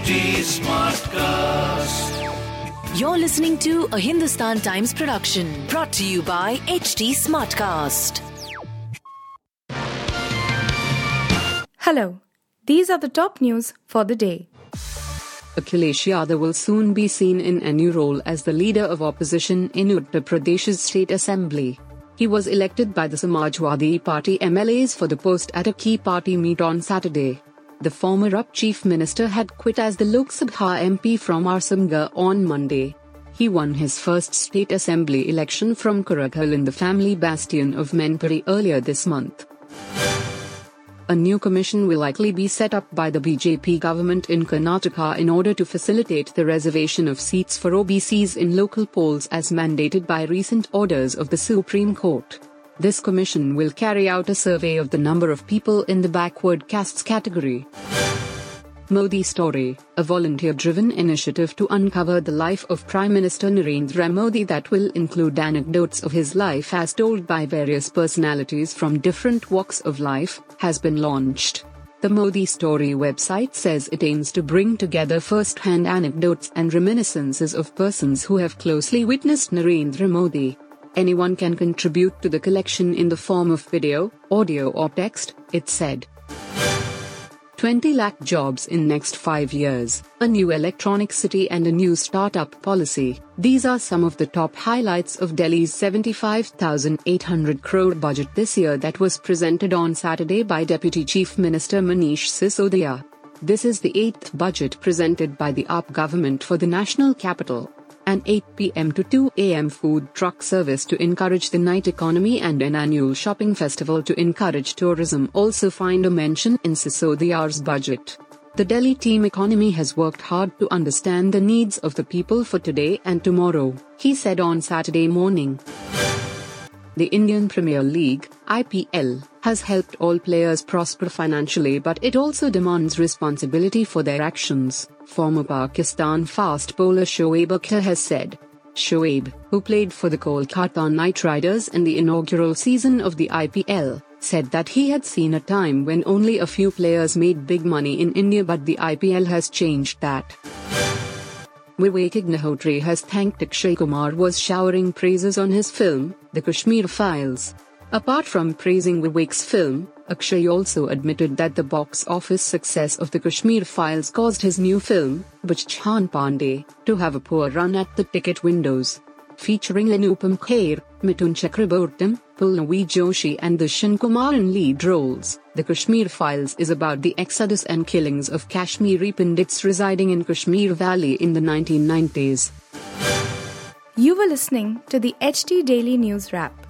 HT Smartcast. You're listening to a Hindustan Times production brought to you by HT Smartcast. Hello, these are the top news for the day. Akhilesh Yadav will soon be seen in a new role as the leader of opposition in Uttar Pradesh's state assembly. He was elected by the Samajwadi Party MLAs for the post at a key party meet on Saturday. The former UP chief minister had quit as the Lok Sabha MP from Azamgarh on Monday. He won his first state assembly election from Karhal in the family bastion of Mainpuri earlier this month. A new commission will likely be set up by the BJP government in Karnataka in order to facilitate the reservation of seats for OBCs in local polls as mandated by recent orders of the Supreme Court. This commission will carry out a survey of the number of people in the backward castes category. Modi Story, a volunteer driven initiative to uncover the life of Prime Minister Narendra Modi that will include anecdotes of his life as told by various personalities from different walks of life, has been launched. The Modi Story website says it aims to bring together first hand anecdotes and reminiscences of persons who have closely witnessed Narendra Modi. Anyone can contribute to the collection in the form of video, audio, or text, it said. 20 lakh jobs in next 5 years, a new electronic city and a new startup policy. These are some of the top highlights of Delhi's 75,800 crore budget this year that was presented on Saturday by Deputy Chief Minister Manish Sisodia. This is the eighth budget presented by the UP government for the national capital an 8 pm to 2 am food truck service to encourage the night economy and an annual shopping festival to encourage tourism also find a mention in Sisodia's budget. The Delhi team economy has worked hard to understand the needs of the people for today and tomorrow, he said on Saturday morning. The Indian Premier League, IPL, has helped all players prosper financially but it also demands responsibility for their actions, former Pakistan fast bowler Shoaib Akhtar has said. Shoaib, who played for the Kolkata Knight Riders in the inaugural season of the IPL, said that he had seen a time when only a few players made big money in India but the IPL has changed that. Vivek Agnihotri has thanked Akshay Kumar was showering praises on his film, The Kashmir Files. Apart from praising Vivek's film, Akshay also admitted that the box office success of The Kashmir Files caused his new film, Bachchan Pandey, to have a poor run at the ticket windows. Featuring Anupam Kher, Mithun Chakraborty, Pallavi Joshi and Darshan Kumar in lead roles, The Kashmir Files is about the exodus and killings of Kashmiri Pandits residing in Kashmir Valley in the 1990s. You were listening to the HT Daily News Wrap,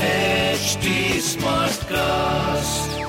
HT Smartcast.